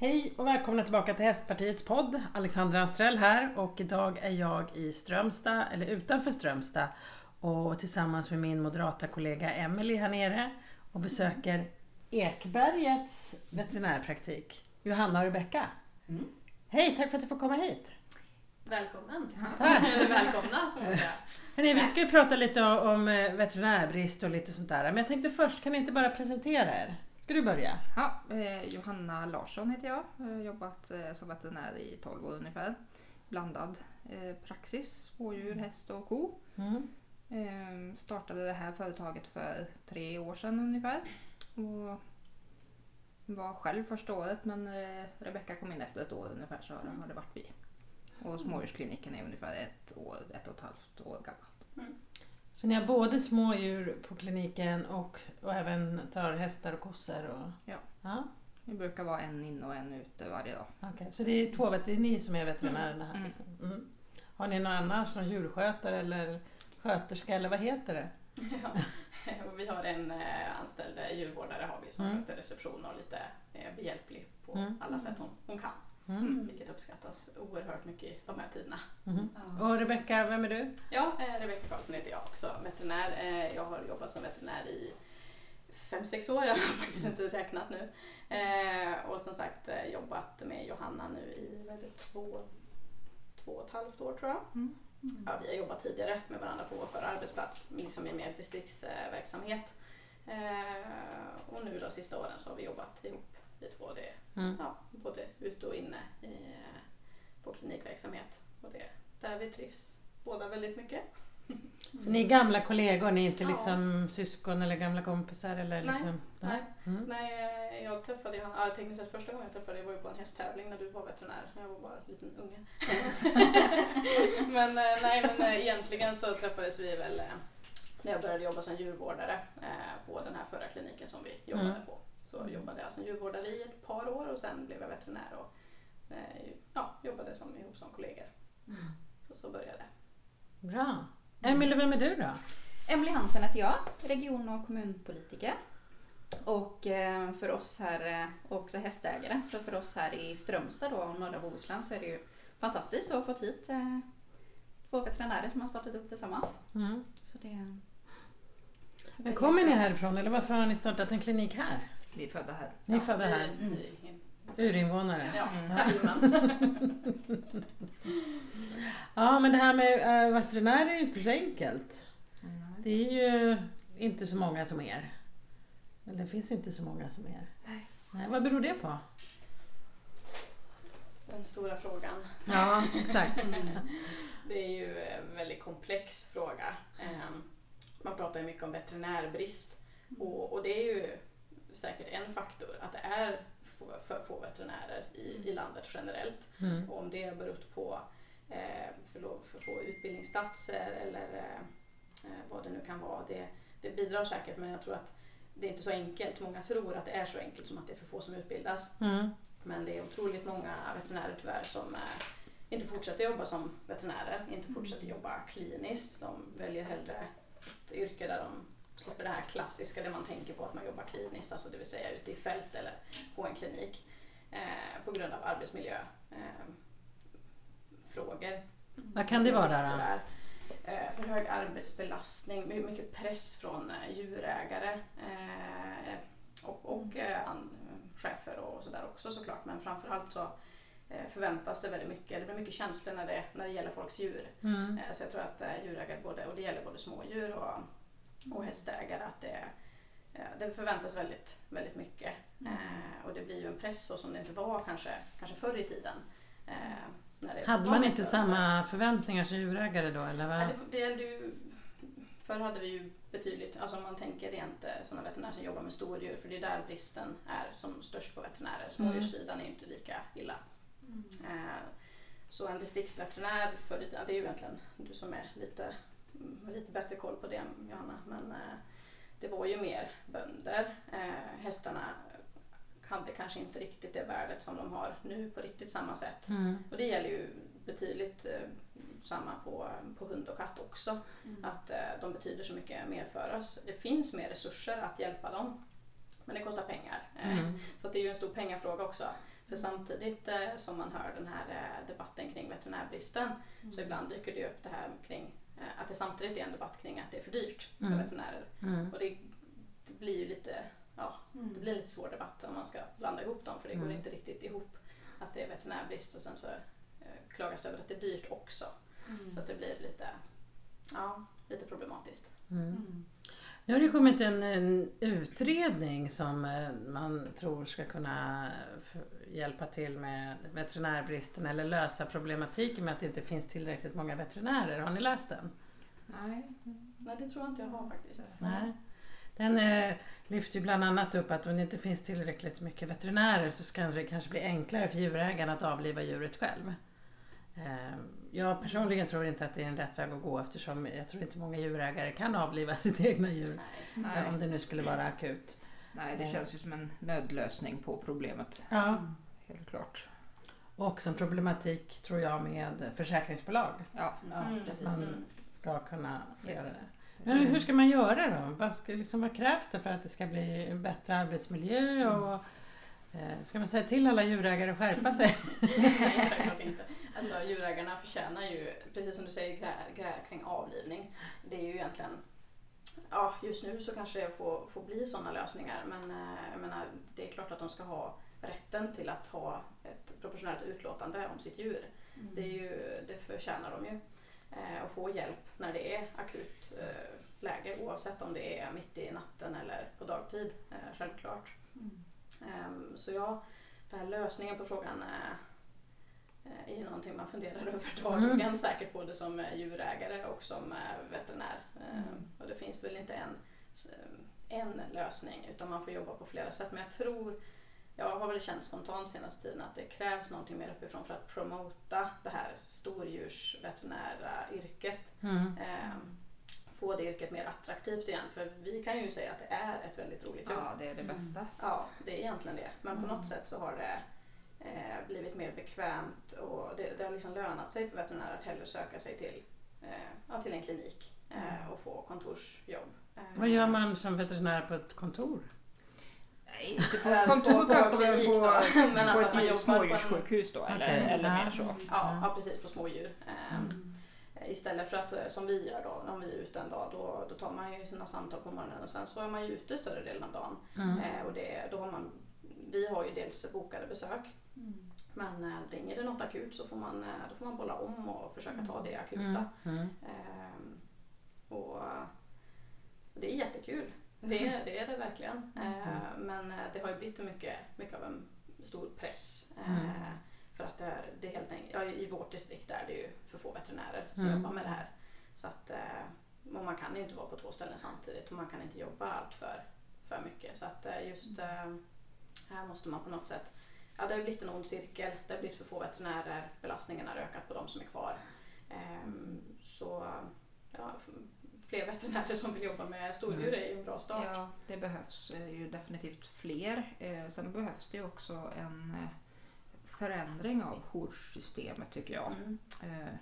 Hej och välkomna tillbaka till Hästpartiets podd. Alexandra Anstrell här och idag är jag i Strömstad, eller utanför Strömstad och tillsammans med min moderata kollega Emily här nere och besöker Ekbergets veterinärpraktik. Johanna och Rebecka. Mm. Hej, tack för att jag får komma hit. Välkommen! Välkomna! Hörrni, vi ska ju prata lite om om, eh, veterinärbrist och lite sånt där. Men jag tänkte först, kan ni inte bara presentera er? Ska du börja? Ja, eh, Johanna Larsson heter jag. Jag har jobbat eh, som veterinär i 12 år ungefär. Blandad eh, praxis, smådjur, häst och ko. Mm. Eh, startade det här företaget för tre år sedan ungefär. Och var själv första året men eh, Rebecka kom in efter ett år ungefär så har det varit vi. Och smådjurskliniken är ungefär ett år, ett och ett halvt år gammal. Så ni har både små djur på kliniken och, och även tar hästar och kossor? Och, Ja. ja Vi brukar vara en inne och en ute varje dag. okej. Så det är två det är ni som är veterinärerna här? Mm. Liksom. Mm. Har ni någon annars, någon djurskötare eller sköterska eller vad heter det? Ja. Och vi har en eh, anställd eh, djurvårdare har vi som Mm. sköter reception och lite eh, behjälplig på Mm. alla sätt hon, hon kan. Mm. Vilket uppskattas oerhört mycket i de här tiderna. Mm. Ja, Och Rebecka, vem är du? Ja, eh, Rebecka Karlsson heter jag också, veterinär. Eh, Jag har jobbat som veterinär i fem sex år, jag har faktiskt inte räknat nu. Eh, Och som sagt jobbat med Johanna nu i det, två, två och ett halvt år tror jag. Mm. Ja, vi har jobbat tidigare med varandra på vår förra arbetsplats, liksom i mer distriktsverksamhet. Och nu då sista åren så har vi jobbat ihop vi två. Det Mm. ja, både ute och inne i, på klinikverksamhet. Och det är där vi trivs båda väldigt mycket. Så ni är gamla kollegor, ni är inte Ja. liksom syskon eller gamla kompisar? Eller Nej, liksom, nej. Mm. Nej, eh, jag träffade ja, tekniskt sett första gången jag träffade dig var ju på en hästtävling när du var veterinär. Jag var bara en liten unge. men eh, nej, men eh, egentligen så träffades vi väl eh, när jag började jobba som djurvårdare eh, på den här förra kliniken som vi jobbade Mm. på. Så jobbade jag som djurvårdare i ett par år och sen blev jag veterinär och eh, ja, jobbade som, ihop som kollegor. Så, så började det. Bra. Emelie, vem är du då? Emily Hansen heter jag, region och kommunpolitiker. Och eh, för oss här, eh, och också hästägare, så för oss här i Strömstad då, och norra Bohuslän så är det ju fantastiskt att ha fått hit två veterinärer som har startat upp tillsammans. Mm. Så det, Men kommer ni härifrån eller varför har ni startat en klinik här? Vi är födda här. Ni är födda här? vi- Urinvånare? Ja, Mm. Ja, men det här med äh, veterinär är ju inte så enkelt. Det är ju inte så många som er. Eller det finns inte så många som er. Nej. Nej, vad beror det på? Den stora frågan. Ja, exakt. Det är ju en väldigt komplex fråga. Ehm, Man pratar ju mycket om veterinärbrist och, och det är ju säkert en faktor att det är för få veterinärer i, i landet generellt. Mm. Och om det har berott på eh, för, för få utbildningsplatser eller eh, eh, vad det nu kan vara. Det, det bidrar säkert men jag tror att det är inte så enkelt. Många tror att det är så enkelt som att det är för få som utbildas. Mm. Men det är otroligt många veterinärer tyvärr som inte fortsätter jobba som veterinärer, inte fortsätter jobba kliniskt. De väljer hellre ett yrke där de slipper det här klassiska, det man tänker på att man jobbar kliniskt, alltså det vill säga ute i fält eller på en klinik. Eh, på grund av arbetsmiljö. Eh, frågor. Vad kan det vara då? där. Eh, för hög arbetsbelastning, my- mycket press från eh, djurägare eh, och, och eh, an, chefer och sådär också såklart. Men framförallt så förväntas det väldigt mycket. Det blir mycket känslor när det, när det gäller folks djur. Mm. Så jag tror att djurägare, både, och det gäller både smådjur och, och hästägare, att det, eh, det förväntas väldigt, väldigt mycket. Eh, Och det blir ju en press så som det inte var kanske, kanske förr i tiden. eh, när det Hade man inte samma förväntningar som djurägare då? Eller Ja, vad? det, det ju, förr hade vi ju betydligt, alltså om man tänker rent eh, sådana veterinärer som jobbar med stordjur, för det är där bristen är som störst på veterinärer. Smådjurssidan är ju inte lika illa. Eh, Så en distriktsveterinär förr i tiden, det är ju egentligen du som är lite, mm, har lite bättre koll på det Johanna, men eh, det var ju mer bönder. Eh, Hästarna hade kanske inte riktigt det värdet som de har nu på riktigt samma sätt. Mm. Och det gäller ju betydligt eh, samma på, på hund och katt också. Att eh, de betyder så mycket mer för oss. Det finns mer resurser att hjälpa dem men det kostar pengar. Mm. Så att det är ju en stor pengafråga också. För samtidigt eh, som man hör den här debatten kring veterinärbristen så ibland dyker det upp det här kring att det samtidigt är en debatt kring att det är för dyrt för Mm. veterinärer. Mm. Och det, det blir ju lite, ja, det blir lite svår debatt om man ska blanda ihop dem för det går Mm. inte riktigt ihop att det är veterinärbrist och sen så eh, klagas det över att det är dyrt också. Så att det blir lite, ja, lite problematiskt. Nu har det kommit en, en utredning som eh, man tror ska kunna hjälpa till med veterinärbristen eller lösa problematiken med att det inte finns tillräckligt många veterinärer. Har ni läst den? Nej. Nej, det tror jag inte jag har faktiskt. Nej. Den eh, lyfter bland annat upp att om det inte finns tillräckligt mycket veterinärer så ska det kanske bli enklare för djurägaren att avliva djuret själv. Eh, jag personligen tror inte att det är en rätt väg att gå eftersom jag tror inte många djurägare kan avliva sitt egna djur. Nej. eh, Om det nu skulle vara akut. Nej, det Eh. känns ju som en nödlösning på problemet. Ja. Helt klart. Och också en problematik tror jag med försäkringsbolag. Ja, Ja, Mm, precis. Man ska kunna få göra yes. det. Men hur ska man göra då? Vad, ska, liksom, vad krävs det för att det ska bli en bättre arbetsmiljö? Och, eh, ska man säga till alla djurägare att skärpa sig? Nej, självklart inte. Alltså, djurägarna förtjänar ju, precis som du säger, grä- grejer kring avlivning. Det är ju egentligen, ja just nu så kanske det får, får bli sådana lösningar men eh, jag menar, det är klart att de ska ha rätten till att ha ett professionellt utlåtande om sitt djur. Det, är ju, det förtjänar de ju. Eh, och få hjälp när det är akut eh, läge oavsett om det är mitt i natten eller på dagtid, eh, självklart. Ehm, så ja, den här lösningen på frågan eh, eh, är ju någonting man funderar över dagligen Mm. säkert både som eh, djurägare och som eh, veterinär. Ehm, Och det finns väl inte en, en lösning utan man får jobba på flera sätt. Men jag tror, jag har väl känt spontant senaste tiden att det krävs någonting mer uppifrån för att promota det här stordjursveterinära yrket. Mm. Ehm, få det yrket mer attraktivt igen. För vi kan ju säga att det är ett väldigt roligt jobb. Ja, det är det bästa. Ja, det är egentligen det. Men på något sätt så har det eh, blivit mer bekvämt och det, det har liksom lönat sig för veterinärer att hellre söka sig till, eh, till en klinik eh, och få kontorsjobb. Eh, Vad gör man som veterinär på ett kontor? Nej, inte på kontor på- på men klinik på, då. Men på alltså att man jobbar smådjurssjukhus då, eller, Okej, eller mer så. Ja, ja, precis, på smådjur. Eh, Mm. Istället för att eh, som vi gör då, om vi är ute en dag, då, då tar man ju sina samtal på morgonen och sen så är man ju ute större delen av dagen. Mm. Eh, och det, då har man, vi har ju dels bokade besök men eh, ringer det något akut så får man, eh, då får man bolla om och försöka ta det akuta. Mm. Mm. Ehm, och det är jättekul. Det är det, är det verkligen. Eh, men eh, det har ju blivit mycket, mycket av en stor press. eh, Mm. För att det är, det är helt enkelt, ja, i vårt distrikt är det ju för få veterinärer som Mm. jobbar med det här. Så att, eh, och man kan ju inte vara på två ställen samtidigt och man kan inte jobba allt för, för mycket. Så att eh, just eh, här måste man på något sätt Ja, det har blivit en ond cirkel. Det har blivit för få veterinärer. Belastningen har ökat på de som är kvar. Ehm, så ja, fler veterinärer som vill jobba med stordjur är ju en bra start. Ja, det behövs eh, ju definitivt fler. Eh, Sen behövs det ju också en eh, förändring av joursystemet tycker jag. Mm. Eh,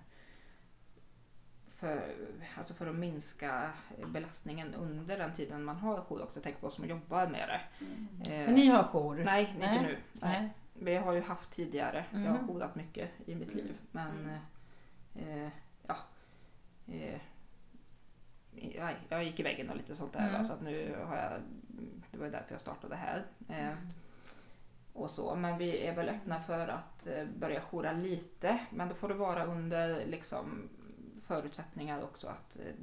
För, alltså för att minska belastningen under den tiden man har jour också. Tänk på oss som jobbar med det. Mm. Eh, Men ni har jour? Nej, inte Nej. nu. Nej. Nej. Men jag har ju haft tidigare. Jag har Mm. jourat mycket i mitt Mm. liv. Men Mm. eh, ja. Eh, jag, gick i väggen och lite sånt där. Mm. Så att nu har jag, det var därför jag startade här. Eh, Mm. och så. Men vi är väl öppna för att eh, börja joura lite. Men då får det vara under liksom, förutsättningar också att, eh,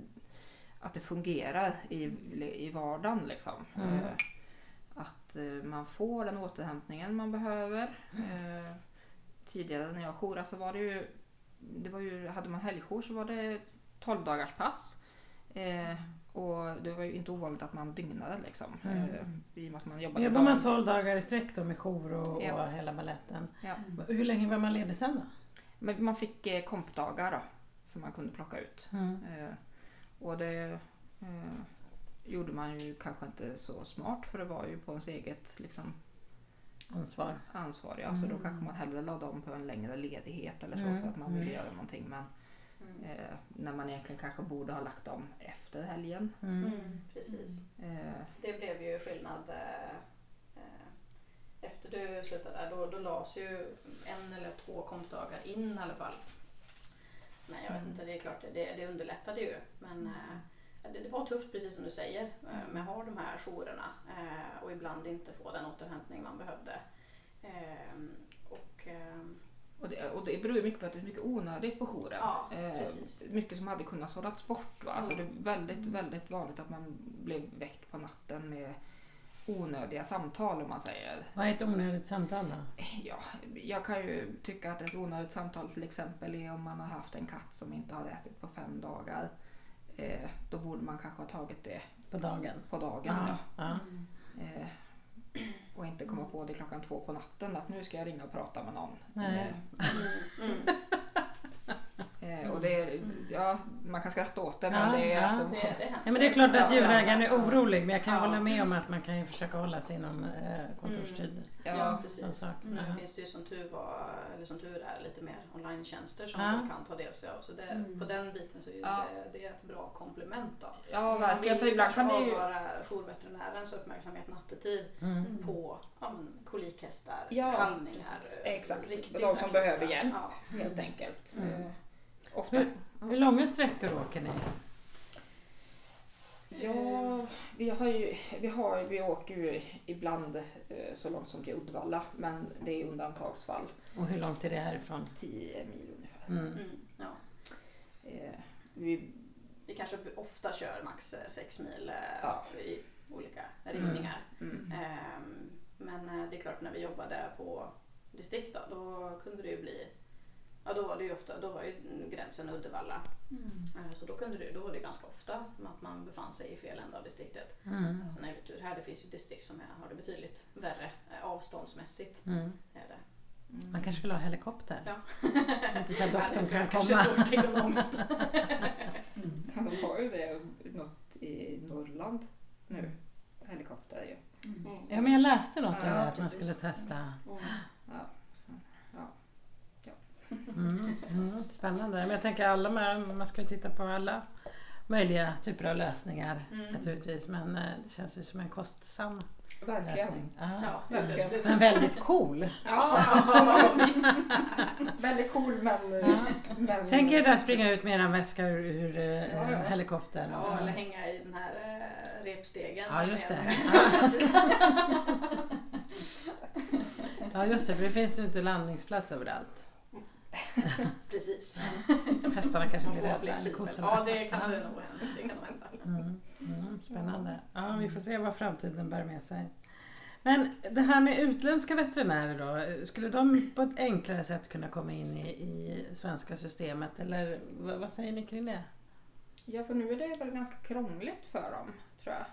att det fungerar i, i vardagen. Liksom. Mm. Att eh, man får den återhämtningen man behöver. Eh, tidigare när jag jourade så var det ju, det var ju hade man helgjour så var det 12 dagars pass. Eh, och det var ju inte ovanligt att man dygnade liksom. Mm. I och med att man jobbade Jobbar man dagen. 12 dagar i sträck då med jour och, och Ja. hela balletten? Ja. Hur länge var man ledig sen då? Men man fick eh, kompdagar då, som man kunde plocka ut. Eh, och det eh, gjorde man ju kanske inte så smart för det var ju på ens eget liksom, Ansvar. ansvar. Ja. Så då Mm. kanske man hellre la dem på en längre ledighet eller så Mm, för att man ville mm. göra någonting. Men Mm. eh, när man egentligen kanske borde ha lagt dem efter helgen. Mm. Mm, precis. Eh, Det blev ju skillnad eh, efter du slutade där, då, då lades ju en eller två kompdagar in i alla fall. Nej, jag vet Mm. inte, det är klart, det, det underlättade ju. Men eh, det, det var tufft, precis som du säger, eh, med att ha de här jourerna eh, och ibland inte få den återhämtning man behövde. Ehm, och, ehm, Och det, och det beror ju mycket på att det är mycket onödigt på jouren. Ja, Eh, mycket som hade kunnat sållats bort. Va? Alltså det Mm. är väldigt, väldigt vanligt att man blev väckt på natten med onödiga samtal om man säger. Vad är ett onödigt samtal då? Ja, jag kan ju tycka att ett onödigt samtal till exempel är om man har haft en katt som inte har ätit på fem dagar. Eh, då borde man kanske ha tagit det På dagen? på dagen. Ja. Ja. Eh, och inte komma på det klockan två på natten att nu ska jag ringa och prata med någon. Nej. Eh, mm, och det är, ja, man kan skratta åt det men Ja, det är ja. alltså... det, det. Ja, men det är klart att djurägaren är orolig men jag kan Ja. hålla med om att man kan ju försöka hålla sig inom eh, kontorstider. Ja, Ja, precis. sak. Nu finns det ju som tur, var, eller som tur är lite mer online-tjänster som Ja. man kan ta del sig av. Så det, Mm. på den biten så är Ja. det, det är ett bra komplement. Då. ja verkligen. För ibland kan det ju... avvara jourveterinärens uppmärksamhet nattetid Mm. på ja, men, kolikhästar, Ja, kalvningar. eh, Exakt. riktigt De som akuta. behöver hjälp. Ja. Helt enkelt. Mm. Eh, ofta. Hur, hur långa sträckor åker ni? Ja, vi, har ju, vi, har, vi åker ju ibland eh, så långt som till Uddevalla men det är undantagsfall. Och hur långt är det härifrån? 10 mil ungefär. Mm. Mm, ja. Eh, vi, Vi kanske ofta kör max eh, sex mil eh, Ja. i olika riktningar. mm, Ehm, Men eh, det är klart när vi jobbade på distrikt då, då kunde det ju bli Ja då var det ju ofta, då var ju gränsen Uddevalla. Eh, Så då kunde det, då var det ganska ofta att man befann sig i fel ända av distriktet. Mm. Sen är det tur här, det finns ju distrikt som har det betydligt värre eh, avståndsmässigt. Mm. Är det. Man kanske skulle ha helikopter? Ja. Lite så att doktorn det kan är komma. svårt ekonomiskt. De har ju det något i Norrland nu. Helikopter ju. Mm. Ja men jag läste något om Ja, det, att man skulle testa. Mm. Ja. Mm. Mm. Spännande. Men jag tänker alla med, man skulle titta på alla möjliga typer av lösningar Mm. naturligtvis. Men eh, det känns ju som en kostsam Verkligen. lösning. Ja. Ja, Verkligen. Men väldigt cool. Ja, väldigt cool men... Ja. men Tänk er där springa ut med en väska ur, ur eh, Ja, ja. helikoptern. och Ja, eller hänga i den här eh, repstegen. Ja, just det. Ja just det, för det finns ju inte landningsplats överallt. Precis. Hästarna kanske blir rädda, eller kossorna. Ja, det kan det nog hända. Det kan hända. Mm, mm, spännande. Ja, vi får se vad framtiden bär med sig. Men det här med utländska veterinärer då, skulle de på ett enklare sätt kunna komma in i, i svenska systemet eller vad, vad säger ni kring det? Ja, för nu är det väl ganska krångligt för dem, tror jag.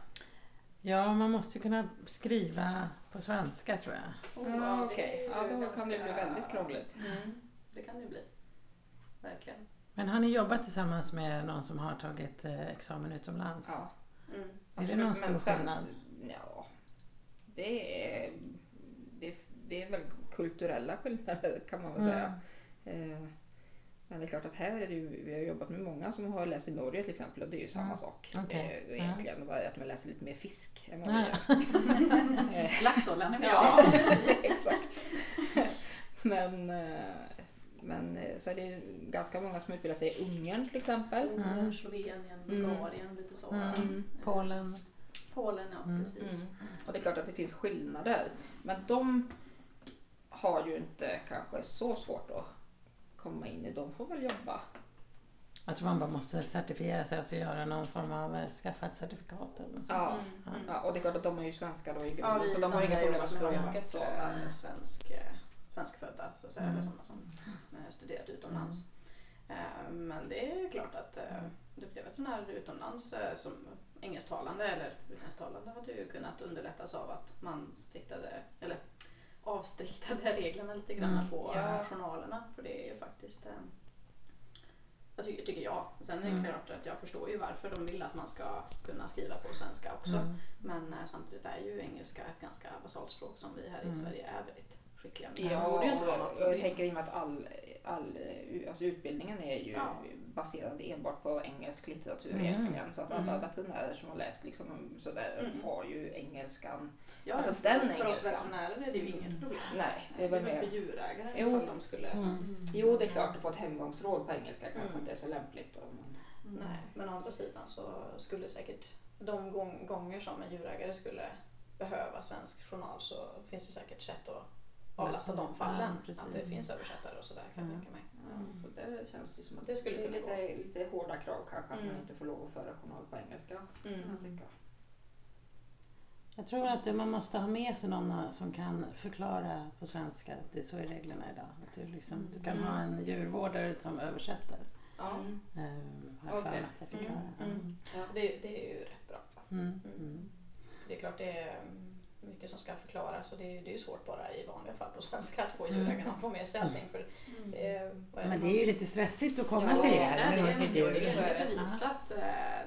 Ja, man måste ju kunna skriva på svenska tror jag. Oh, okej. ju Ja, då kan det bli väldigt krångligt. Mm, det kan det ju bli. Verkligen. Men har ni jobbat tillsammans med någon som har tagit eh, examen utomlands? Ja. Mm. Är det någon stor skillnad? Ja, det är, det, det är väl kulturella skillnader kan man väl Mm. säga. Eh, Men det är klart att här är det ju, vi har jobbat med många som har läst i Norge till exempel och det är ju samma Mm. sak. Okej. Det egentligen bara att man läser lite mer fisk än vad vi gör. Eh, Laxoljan är med. Ja, exakt. Men, men eh, så är det ganska många som utbildar sig i Ungern till exempel. Ungern, Mm. Slovenien, Mm. Bulgarien, lite så. Mm. Polen? Polen, ja Mm. precis. Och det är klart att det finns skillnader. Men de har ju inte kanske så svårt att komma in i. De får väl jobba. Jag tror man bara måste certifiera sig, alltså göra någon form av eh, skaffa ett certifikat eller något. Ja. Mm, mm. Ja, och det är klart att de är ju svenskar då i grunden. Ja, så de har inga problem med språket. Så. eh, svensk, svenskfödda, så att säga, Mm. eller sådana som eh, studerat utomlands. Eh, Men det är klart att eh, duktiga veterinärer utomlands som engelsktalande eller utländsktalande hade ju kunnat underlättas av att man striktade, eller avstriktade reglerna lite grann Mm. på Ja. journalerna. För det är ju faktiskt jag tycker, tycker jag. Sen är det Mm. klart att jag förstår ju varför de vill att man ska kunna skriva på svenska också. Mm. Men samtidigt är ju engelska ett ganska basalt språk som vi här i Mm. Sverige är väldigt skickliga. Så det Ja, borde ju inte vara något och jag tänker i och med att all, all, eh, alltså utbildningen är ju Ja. baserad enbart på engelsk litteratur Mm. egentligen. Så att alla Mm. veterinärer som har läst liksom sådär Mm. har ju engelskan. Ja, Alltså, för, den för oss veterinärer är det ju inget problem. Nej, Det är väl mer. för djurägare Jo. ifall de skulle... Mm. Jo, det är klart att få ett hemgångsråd på engelska kanske Mm. inte är så lämpligt. Men... Nej, men å andra sidan så skulle säkert de gång, gånger som en djurägare skulle behöva svensk journal så finns det säkert sätt att avlasta de fallen. Ja, att det finns översättare och sådär kan jag Mm. tänka mig. Ja, så det känns det som att Det skulle är kunna lite, lite hårda krav kanske att Mm. man inte får lov att föra journal på engelska. Mm. Jag. Jag tror att man måste ha med sig någon som kan förklara på svenska att det är så är reglerna idag. Att du, liksom, du kan ha en djurvårdare som översätter. Ja. Mm. Um, har jag mig att jag fick Mm, höra. mm. ja det, det är ju rätt bra. Mm. Mm. Det är klart det är mm, mycket som ska förklaras och det är, det är ju svårt bara i vanliga fall på svenska att få Mm. djurägarna att få med sig allting. För, eh, vad Men det är ju lite stressigt att komma Ja, till det er det. Det det är bevisat, eh,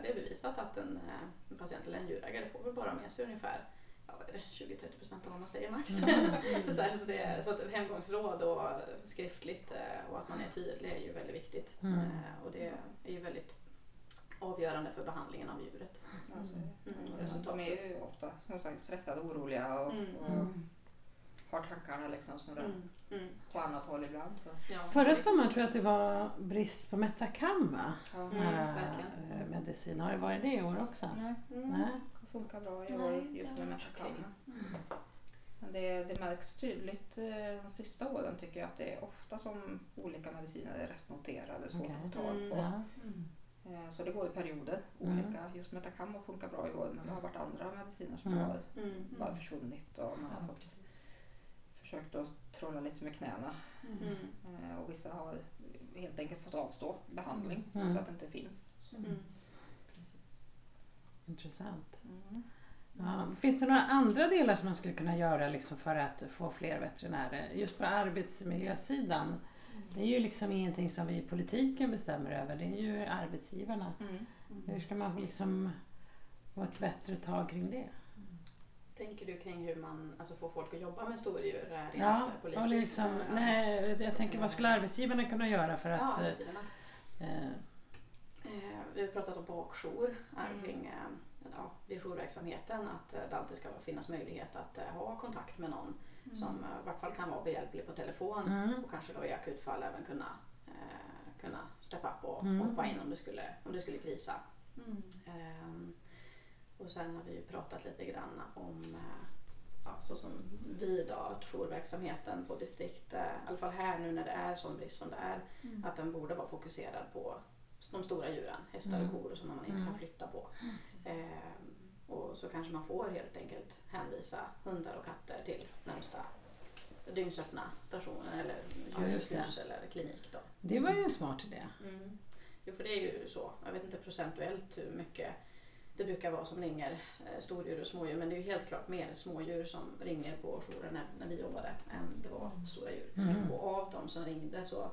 det är bevisat att en, eh, en patient eller en djurägare får väl bara med sig ungefär ja, vad är det, 20-30 procent av vad man säger max. Mm. så, här, så, det, så att hemgångsråd och skriftligt eh, och att man är tydlig är ju väldigt viktigt. Mm. Eh, Och det är ju väldigt avgörande för behandlingen av djuret. Ja, så är det. Mm, och Ja, De är ju ofta som sagt stressade och oroliga och, Mm. och Mm. har tankarna liksom snurrar Mm, mm, på annat håll ibland. Så. ja. Förra sommaren tror jag att det var brist på Metacam va? Ja. Mm, eh, medicin. Har det varit det i år också? Nej, Mm. Nej. det funkar bra i år just har med. Metacam. Men det, det märks tydligt eh, de sista åren tycker jag att det är ofta som olika mediciner är restnoterade, svårt Okej. att få tag på. Ja. Eh, Så det går i perioder. Mm. Olika. Just Metacam har funkat bra i år men det har varit andra mediciner som Mm. har Mm. bara försvunnit och man har fått försökt att trolla lite med knäna. Mm. Eh, Och vissa har helt enkelt fått avstå behandling Mm. för att det inte finns. Mm. Intressant. Mm. Ja. Finns det några andra delar som man skulle kunna göra liksom för att få fler veterinärer? Just på arbetsmiljösidan. Det är ju liksom ingenting som vi i politiken bestämmer över. Det är ju arbetsgivarna. Mm. Hur ska man liksom få ett bättre tag kring det? Tänker du kring hur man alltså, får folk att jobba med stordjur Ja, och liksom, Eh, nej, jag tänker vad skulle arbetsgivarna kunna göra för Ja, att... arbetsgivarna. eh, Eh, vi har pratat om bakjour Mm. kring eh, ja, vid jourverksamheten att eh, det alltid ska finnas möjlighet att ha kontakt med någon som eh, i vart fall kan vara behjälplig på telefon mm, och kanske då i akutfall även kunna, eh, kunna steppa upp och Mm. hoppa in om det skulle, om det skulle krisa. Ehm, och sen har vi ju pratat lite grann om eh, ja, så som vi då, jourverksamheten på distrikt, eh, i alla fall här nu när det är sån brist som det är, att den borde vara fokuserad på de stora djuren, hästar och Mm. kor som man inte Mm. kan flytta på. Ehm, och så kanske man får helt enkelt hänvisa hundar och katter till närmsta dygnsöppna stationen eller Ja, djursjukhus eller klinik. Då. det var ju en smart idé. Mm. Jo, för det är ju så. Jag vet inte procentuellt hur mycket det brukar vara som ringer eh, stordjur och smådjur men det är ju helt klart mer smådjur som ringer på jouren när, när vi jobbade än det var stora djur. Mm. Och av de som ringde så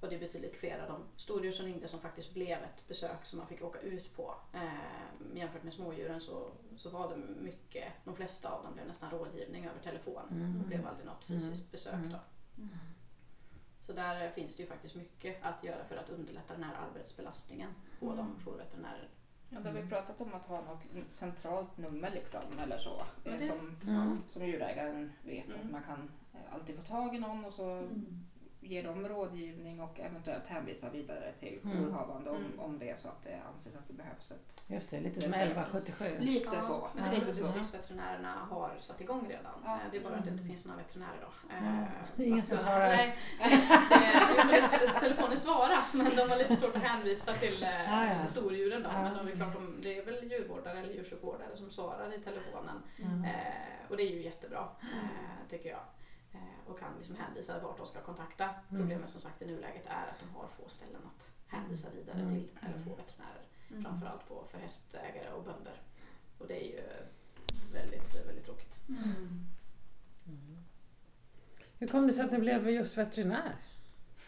var det betydligt fler av de stordjur som ringde som faktiskt blev ett besök som man fick åka ut på. Eh, jämfört med smådjuren så, så var det mycket, de flesta av dem blev nästan rådgivning över telefon. Mm. Det blev aldrig något fysiskt besök Mm. då. Så där finns det ju faktiskt mycket att göra för att underlätta den här arbetsbelastningen på Mm. de jourveterinärer. Ja, då har vi pratat om att ha något centralt nummer liksom, eller så. Det- Som, Mm. som djurägaren vet Mm. att man kan eh, alltid få tag i någon och så ge dem rådgivning och eventuellt hänvisa vidare till Mm. jourhavande om, Mm. om det är så att det anses att det behövs ett... Just det, lite som sägs. 1177. Lite Ja, så. Men det är lite så. distriktsveterinärerna har satt igång redan. Ja. Eh, Det är bara att det inte finns några veterinärer då. Ja, Eh, ingen som svarar. Nej, Eh, det- telefonen svaras men de har lite svårt att hänvisa till Ja, ja. stordjuren då. Ja. Men de är klart, de, det är väl djurvårdare eller djursjukvårdare som svarar i telefonen. Mm. Eh, och det är ju jättebra, eh, tycker jag. Eh, och kan liksom hänvisa vart de ska kontakta. Mm. Problemet som sagt i nuläget är att de har få ställen att hänvisa vidare Mm. till, eller få veterinärer. Framförallt på, för hästägare och bönder. Och det är ju väldigt, väldigt tråkigt. Mm. Hur kom det sig att ni blev just veterinär?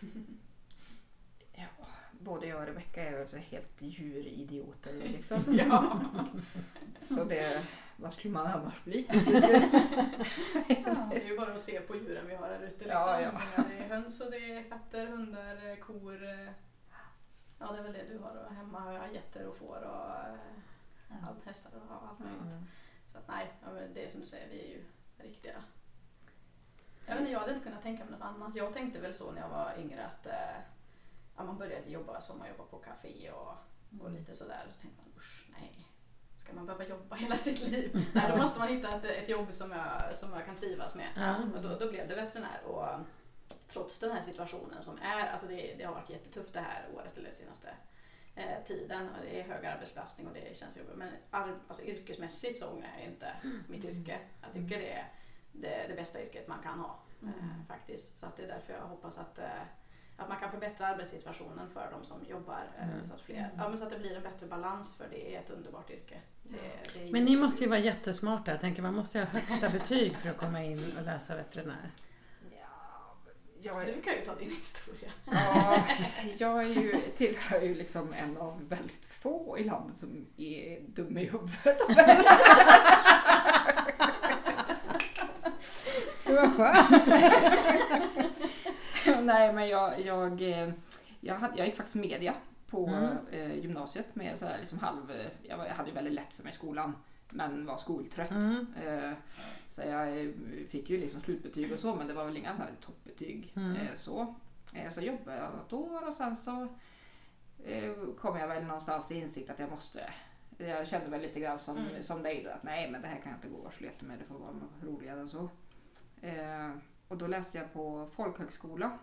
Ja, både jag och Rebecka är alltså helt djuridioter liksom. Ja. Så det, vad skulle man annars bli? Det är ju bara att se på djuren vi har här ute. Liksom. Ja, ja. Det är höns och det är katter, hundar, eh, kor. eh. Ja, det är väl det du har. Och hemma har jag getter och får och eh, allt, hästar och allt möjligt. Så att, nej, ja, men det är som du säger, vi är ju riktiga. Jag, vet inte, jag hade inte kunnat tänka mig något annat. Jag tänkte väl så när jag var yngre att eh, ja, man började jobba som man jobbar på café och, och lite sådär. Och så tänkte man usch, nej. Ska man behöva jobba hela sitt liv? nej, då måste man hitta ett, ett jobb som jag, som jag kan trivas med. Ja. Och då, då blev det veterinär. Och trots den här situationen som är, alltså det, det har varit jättetufft det här året eller senaste eh, tiden. Och det är hög arbetsbelastning och det känns jobbigt. Men ar, alltså, yrkesmässigt så ångrar jag inte mitt yrke. Jag tycker det är det, det bästa yrket man kan ha eh, faktiskt. Så att det är därför jag hoppas att, eh, att man kan förbättra arbetssituationen för de som jobbar. Eh, Mm. så, att fler, ja, men så att det blir en bättre balans för det är ett underbart yrke. Det, det är Men ni måste ju vara jättesmarta. Jag tänker man måste ju ha högsta betyg för att komma in och läsa veterinär. Ja, jag, är, Du kan ju ta din historia. ja, jag är ju, tillhör ju liksom en av väldigt få i landet som är dum i huvudet. Det var skönt. Nej men jag, jag, eh, jag, hade, jag gick faktiskt media på Mm. eh, gymnasiet med så liksom halv, jag, hade ju väldigt lätt för mig i skolan men var skoltrött. Mm. Eh, så jag fick ju liksom slutbetyg och så men det var väl inga så här toppbetyg. Mm. Så. Så jobbade jag något år och sen så kom jag väl någonstans till insikt att jag måste jag kände väl lite grann som, Mm. som dig att nej men det här kan jag inte gå och med, det får vara roligare än så. Och då läste jag på folkhögskola.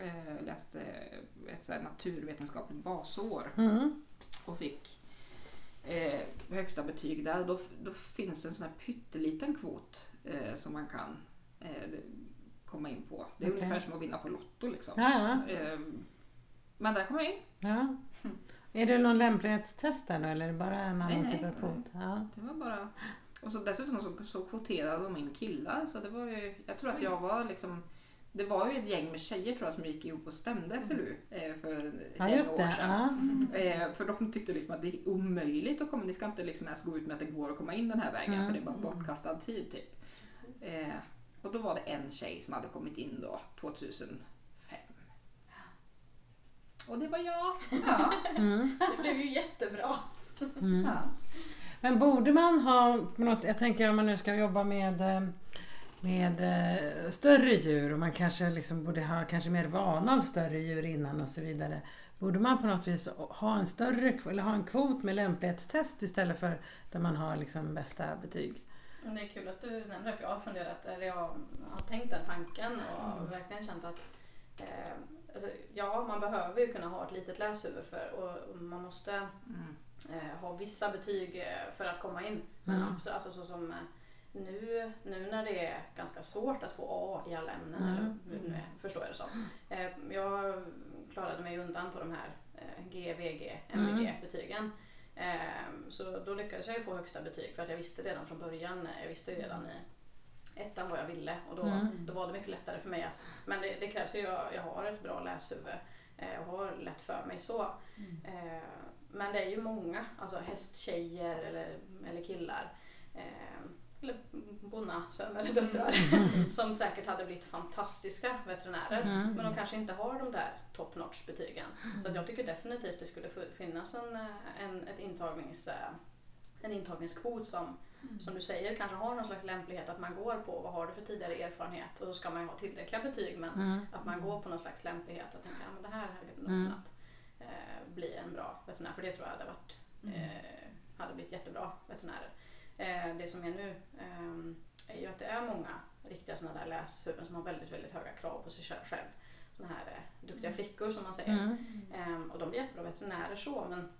Eh, läste ett så naturvetenskapligt basår Mm. och fick eh, högsta betyg där. Då, då finns en sån här pytteliten kvot eh, som man kan eh, komma in på. Det är Okej. ungefär som att vinna på Lotto liksom. Ja, ja. Eh, men där kom jag in. ja. Är det någon lämplighetstest där då eller är det bara en annan nej, typ av kvot? Ja. Det var bara... Och så dessutom så, så kvoterade de in killar så det var ju... Jag tror att jag var liksom... Det var ju ett gäng med tjejer tror jag som gick ihop och stämde SLU eh, för ja, just år sedan. Eh, för de tyckte liksom att det är omöjligt att komma, ni ska inte liksom ens gå ut med att det går att komma in den här vägen Mm. för det är bara bortkastad tid typ. Eh, och då var det en tjej som hade kommit in då 2005. Och det var jag. Ja. Mm. Det blev ju jättebra. Mm. ja. Men borde man ha något, jag tänker om man nu ska jobba med, eh, med eh, större djur och man kanske liksom borde ha kanske mer vana av större djur innan och så vidare. Borde man på något vis ha en större eller ha en kvot med lämplighetstest istället för där man har liksom bästa betyg? Det är kul att du nämner det för jag har funderat, eller jag har tänkt den tanken och Mm. verkligen känt att eh, alltså, ja, man behöver ju kunna ha ett litet läshuvud för och, och man måste Mm. Eh, ha vissa betyg eh, för att komma in. Men Mm. absolut, alltså så som eh, nu, nu när det är ganska svårt att få A i alla ämnen, Mm. eller hur nu är, förstår jag det som. Jag klarade mig undan på de här G, VG, Mm. MVG-betygen. Eh, så då lyckades jag ju få högsta betyg för att jag visste redan från början, jag visste ju redan i ettan vad jag ville och då, Mm. då var det mycket lättare för mig att, men det, det krävs ju, jag, jag har ett bra läshuvud och har lätt för mig så. Eh, men det är ju många, alltså hästtjejer eller, eller killar, eh, eller bonna söner eller döttrar, som säkert hade blivit fantastiska veterinärer. Mm. Men de kanske inte har de där top notch betygen. Så att jag tycker definitivt det skulle finnas en, eh, en, ett intagnings, eh, en intagningskvot som, som du säger kanske har någon slags lämplighet att man går på vad har du för tidigare erfarenhet och då ska man ju ha tillräckliga betyg men Mm. att man går på någon slags lämplighet att tänka ja, men det här hade nog Mm. kunnat eh, bli en bra veterinär för det tror jag hade varit eh, hade blivit jättebra veterinärer. Eh, det som är nu eh, är ju att det är många riktiga sådana där läshuvuden som har väldigt, väldigt höga krav på sig själv. Sådana här eh, duktiga flickor som man säger. Mm. Ehm, och de blir jättebra veterinärer så men,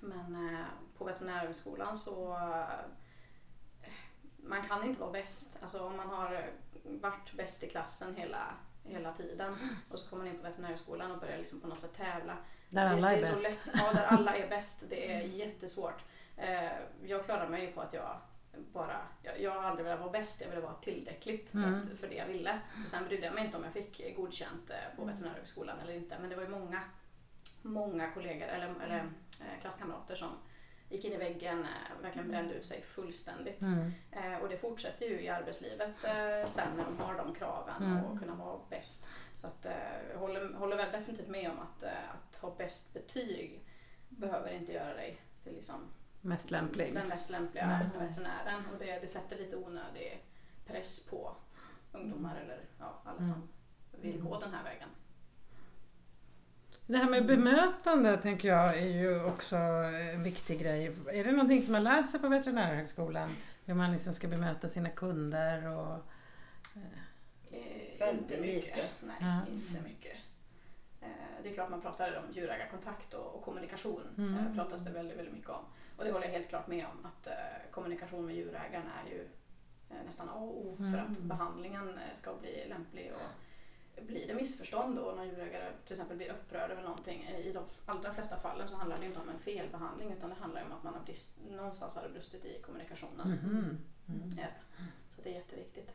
men eh, på veterinärhögskolan så man kan inte vara bäst. Alltså om man har varit bäst i klassen hela, hela tiden och så kommer man in på veterinärhögskolan och börjar liksom på något sätt tävla. Där alla det, är det är bäst. så lätt. Ja, där alla är bäst. Det är jättesvårt. Eh, jag klarar mig på att jag bara, jag, jag har aldrig velat vara bäst, jag ville vara tillräckligt för, Mm. att, för det jag ville. Så sen brydde jag mig inte om jag fick godkänt eh, på veterinärhögskolan eller inte. Men det var ju många, många kollegor eller, eller eh, klasskamrater som gick in i väggen, eh, verkligen brände ut sig fullständigt. Mm. Eh, och det fortsätter ju i arbetslivet eh, sen när de har de kraven Mm. och kunna vara bäst. Så att, eh, jag håller, håller väl definitivt med om att, att ha bäst betyg behöver inte göra dig till liksom Mest lämplig. den mest lämpliga Nej. veterinären. Och det, det sätter lite onödig press på ungdomar eller ja, alla Mm. som vill gå den här vägen. Det här med bemötande tänker jag är ju också en viktig grej. Är det någonting som man lär sig på Veterinärhögskolan? Hur man liksom ska bemöta sina kunder och... Eh, Väldigt inte mycket. Nej, Ja. inte mycket. Eh, det är klart man pratar om djurägarkontakt och, och kommunikation. Mm. Eh, pratas det väldigt, väldigt mycket om. Och det håller jag helt klart med om att eh, kommunikation med djurägaren är ju eh, nästan A och O Mm. för att behandlingen eh, ska bli lämplig. Och blir det missförstånd då när djurägare till exempel blir upprörda över någonting, eh, i de allra flesta fallen så handlar det inte om en felbehandling utan det handlar om att man har brist, någonstans har det brustit i kommunikationen. Mhm. Mm. Ja. Så det är jätteviktigt.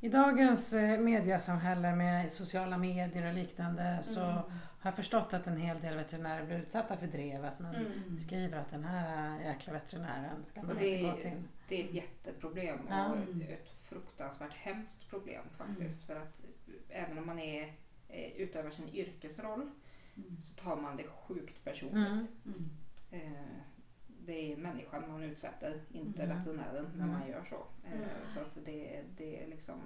I dagens eh, mediasamhälle med sociala medier och liknande så Mm. har jag förstått att en hel del veterinärer blir utsatta för drev. Att man Mm. skriver att den här jäkla veterinären ska man inte gå till. Det är ett jätteproblem och ett fruktansvärt hemskt problem faktiskt. För att även om man är, eh, utövar sin yrkesroll så tar man det sjukt personligt. Mm. Eh, det är människan man utsätter, inte Mm. veterinären när Mm. man gör så. Eh, Mm. Så att det, det är liksom,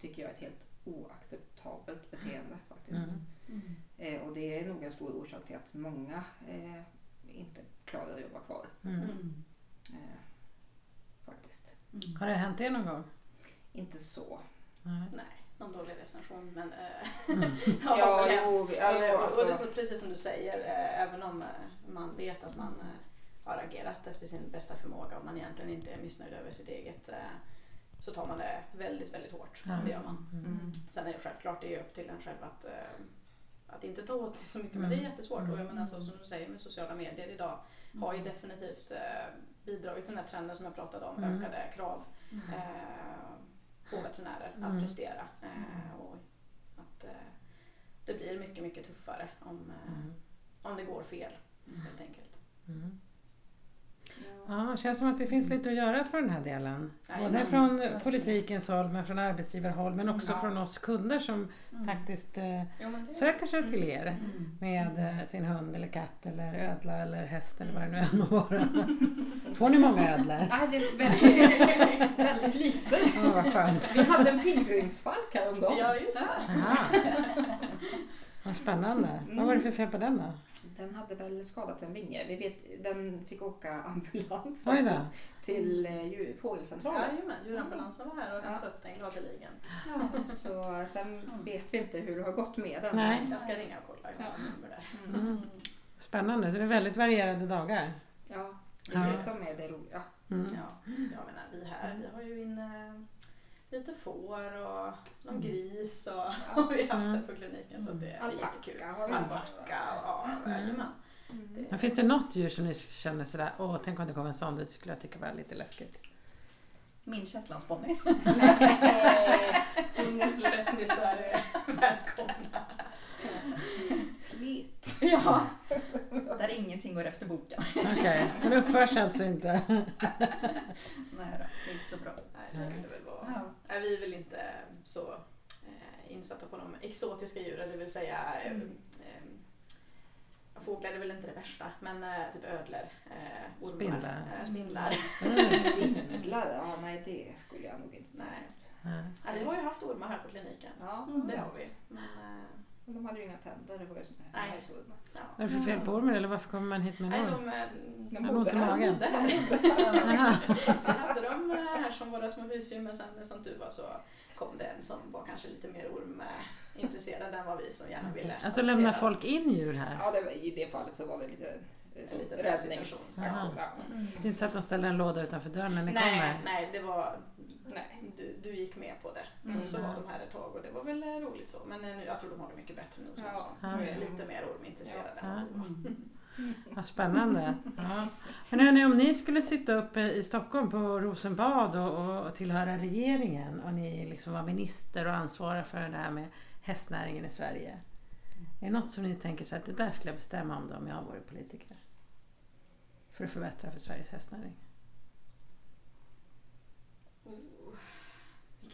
tycker jag, ett helt oacceptabelt beteende faktiskt. Mm. Eh, och det är nog en stor orsak till att många eh, inte klarar att jobba kvar. Mm. Eh, faktiskt. Har det hänt er någon gång? Inte så. Nej. Nej, någon dålig recension men Mm. ja, Ja, jo, ja, och, jo, och, och alltså. det är så, precis som du säger, även om man vet att man har agerat efter sin bästa förmåga och man egentligen inte är missnöjd över sitt eget eh, så tar man det väldigt, väldigt hårt. Ja. Det gör man. Mm. Sen är det självklart, det är upp till en själv att, eh, att inte ta åt sig så mycket, men Mm. det är jättesvårt. Och jag Mm. menar så som du säger med sociala medier idag har ju definitivt eh, bidragit till den här trenden som jag pratade om, Mm. ökade krav på veterinärer Mm. att prestera. Och att det blir mycket, mycket tuffare om, Mm. om det går fel helt enkelt. Mm. Ja, det känns som att det finns lite att göra på den här delen. Både från politikens håll, men från arbetsgivarhåll, men också Ja. från oss kunder som faktiskt eh, Jo, söker sig till er Mm. med eh, sin hund eller katt eller ödla eller häst eller vad det nu än må vara. Får ni många ödlor? Nej, det är väldigt, väldigt lite. Ja, vad skönt. Vi hade en pilgrimsfalk häromdagen. Ja, just det. Vad spännande. Vad var det för fel på den då? Den hade väl skadat en vinge. Vi vet, den fick åka ambulans faktiskt till eh, djur- fågelcentralen. Jajamän, djurambulansen var här och Ja. hämtade upp den gladeligen. Ja, så sen vet vi inte hur det har gått med den. Nej. Jag ska ringa och kolla. Ja. där. Mm. Mm. Spännande, så det är väldigt varierade dagar. Ja, det är Ja. det som är det roliga. Mm. Ja, jag menar vi här, vi har ju in eh, lite får och någon Mm. gris och har vi haft Mm. det på kliniken så det är jättekul. Alpacka har haft. Och ja, Mm. Mm. Men finns det något djur som ni känner sådär, åh tänk om det kom en sån, det skulle jag tycka var lite läskigt. Min shetlandsponny. Kändisar är välkomna. Ja. Där ingenting går efter boken. Okej, men uppförs alltså inte. Nej då, det är inte så bra. Nej, det skulle väl vara. Ja. Nej, vi är väl inte så eh, insatta på de exotiska djuren, det vill säga eh, Mm. eh, fåglar är väl inte det värsta, men eh, typ ödlor, eh, ormar, Spindlar. eh, spindlar. Mm. Vindlar, ja nej det skulle jag nog inte Nej. Nej. Ja, vi har ju haft ormar här på kliniken. Ja, Mm. Det har vi. Men, eh, Men de hade ju inga tänder, det var ju sådana Nej. här hajsormar. ja. Vad är det för fel på ormen eller varför kommer man hit med Nej, en orm? de, eh, De har ont i här. magen. bodde här. Vi hade dem eh, här som våra små husdjur men sen som du var så kom det en som var kanske lite mer ormintresserad än vad vi som gärna ville. Alltså lämnar folk in djur här? Ja, det var, i det fallet så var det lite, eh. Aha. Ja. Mm. Det är inte så att de ställer en låda utanför dörren när ni Nej, kommer? nej, det var... Nej. Du, du gick med på det. Mm. Och så var de här ett tag och det var väl roligt så. Men eh, nu, jag tror de har det mycket bättre nu. Ja. Ja. Ja. De är lite mer ormintresserade Ja. än vad vi var. Vad spännande. Ja. Men hörni, om ni skulle sitta uppe i Stockholm på Rosenbad och, och tillhöra regeringen och ni liksom var minister och ansvarar för det här med hästnäringen i Sverige. Är det något som ni tänker så att det där skulle jag bestämma om det om jag vore politiker? för att förbättra för Sveriges hästnäring? Oh,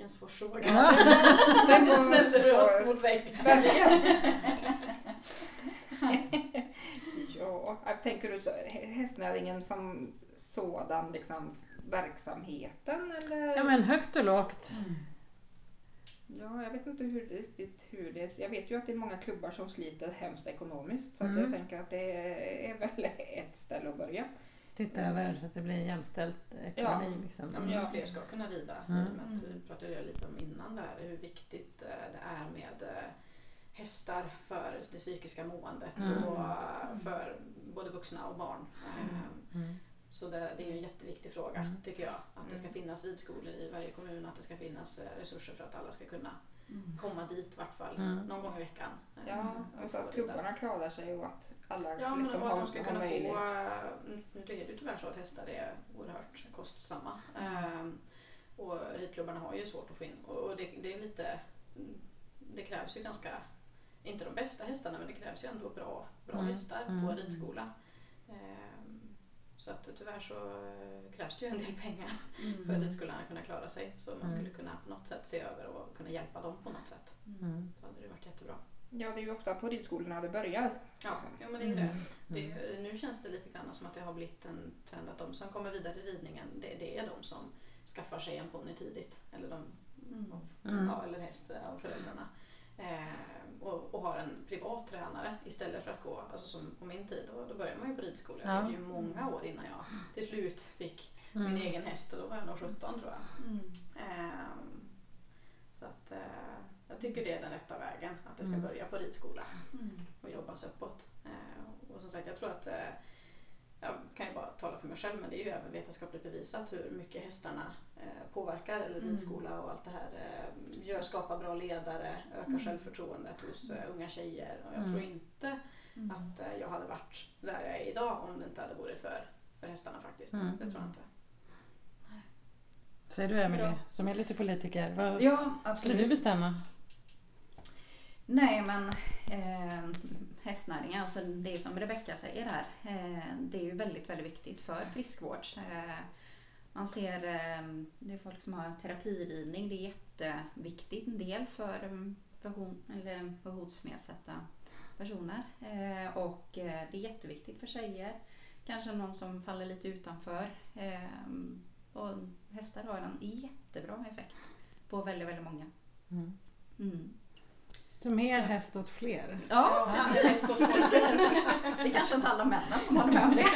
vilken svår fråga. Den ställde du oss mot väggen. Ja, jag tänker du så, hästnäringen som sådan, liksom verksamheten eller? Ja men högt och lågt. Ja, jag vet inte hur, riktigt hur det är. Jag vet ju att det är många klubbar som sliter hemskt ekonomiskt så att Mm. jag tänker att det är väl ett ställe att börja. Titta över så att det blir en jämställd ekonomi. Liksom. Ja, men så Ja. fler ska kunna rida. Mm. Med vi pratade ju lite om innan där hur viktigt eh, det är med eh, hästar för det psykiska måendet Mm. och eh, för både vuxna och barn. Eh, Mm. Så det, det är en jätteviktig fråga Mm. tycker jag. Att det ska Mm. finnas ridskolor i varje kommun, att det ska finnas resurser för att alla ska kunna Mm. Komma dit i vart fall Mm. någon gång i veckan. Ja, och och så få att klubbarna klarar sig och att alla Ja, men liksom att har, de ska kunna få... möjlighet. eh, Nu är det tyvärr så att hästar är oerhört kostsamma. Ehm, Och ridklubbarna har ju svårt att få in. Och det, det är lite... Det krävs ju ganska... Inte de bästa hästarna, men det krävs ju ändå bra, bra Mm, hästar mm. på ridskola. Så att tyvärr så eh, krävs det ju en del pengar för att att kunna klara sig. Så man Mm. skulle kunna på något sätt se över och kunna hjälpa dem på något sätt. Mm. Så hade det varit jättebra. Ja, det är ju ofta på ridskolorna det börjar. Ja, Liksom. ja men det är ju det. Mm. Det är, ju- nu känns det lite grann som att det har blivit en trend att de som kommer vidare i ridningen, det, det är de som skaffar sig en ponny tidigt. Eller, de, Mm. ja, eller häst av föräldrarna. Eh, och, och har en privat tränare istället för att gå, alltså som på min tid, då, då började man ju på ridskola. Ja. Jag red ju många år innan jag till slut fick min Mm. egen häst och då var jag nog 17 tror jag. Mm. Ehm, så att eh, jag tycker det är den rätta vägen, att det ska Mm. börja på ridskola Mm. och jobbas uppåt. Eh, och som sagt, jag tror att, eh, jag kan ju bara tala för mig själv, men det är ju även vetenskapligt bevisat hur mycket hästarna eh, påverkar, eller Mm. ridskola och allt det här, eh, gör, skapar bra ledare, ökar Mm. självförtroendet hos eh, unga tjejer. Och jag Mm. tror inte Mm. att jag hade varit där jag är idag om det inte hade varit för, för hästarna faktiskt. Mm. Det tror jag inte. Säger du Emelie, som är lite politiker. Vad Ja, skulle du bestämma? Nej, men eh, hästnäringen, alltså det är som Rebecka säger här, eh, det är ju väldigt, väldigt viktigt för friskvård. Eh, man ser, eh, det är folk som har terapiridning, det är jätteviktigt en del för behovsnedsatta personer. Och det är jätteviktigt för tjejer, kanske någon som faller lite utanför. Och hästar har en jättebra effekt på väldigt, väldigt många. Mm. Mm. Så mer häst åt fler. Ja, precis. precis. precis. Det är kanske inte alla männen som håller med om det.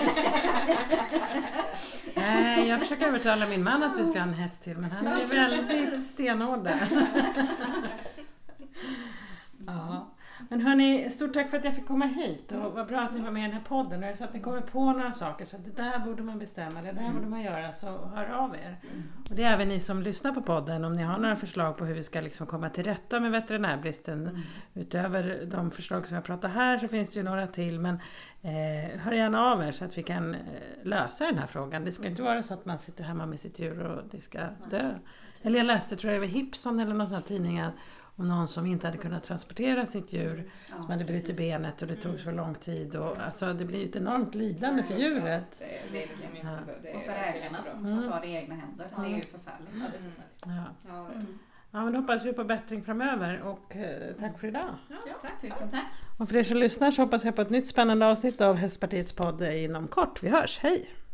Nej, jag försöker övertala min man att vi ska ha en häst till men han är väldigt stenhård där. Ja. Men hörni, stort tack för att jag fick komma hit och vad bra att ni var med i den här podden. Och är det så att ni kommer på några saker så att det där borde man bestämma, det där borde man göra så hör av er. Och det är även ni som lyssnar på podden, om ni har några förslag på hur vi ska liksom komma till rätta med veterinärbristen. Utöver de förslag som jag pratar här så finns det ju några till men eh, hör gärna av er så att vi kan eh, lösa den här frågan. Det ska inte vara så att man sitter hemma med sitt djur och det ska dö. Eller jag läste, tror jag det var Hipson eller någon sån här tidning om någon som inte hade kunnat transportera sitt djur Ja, som hade brutit benet och det tog Mm. för lång tid. Och, alltså, det blir ju ett enormt lidande för djuret. Det, det är liksom inte... Ja. Det är Och för ägarna som Mm. får ta det i egna händer. Det är ju förfärligt. Ja, det är förfärligt. Ja. Ja, Mm. ja, men då hoppas vi på bättring framöver och eh, tack för idag. Ja, tusen tack. Och för er som lyssnar så hoppas jag på ett nytt spännande avsnitt av Hästpartiets podd inom kort. Vi hörs, hej!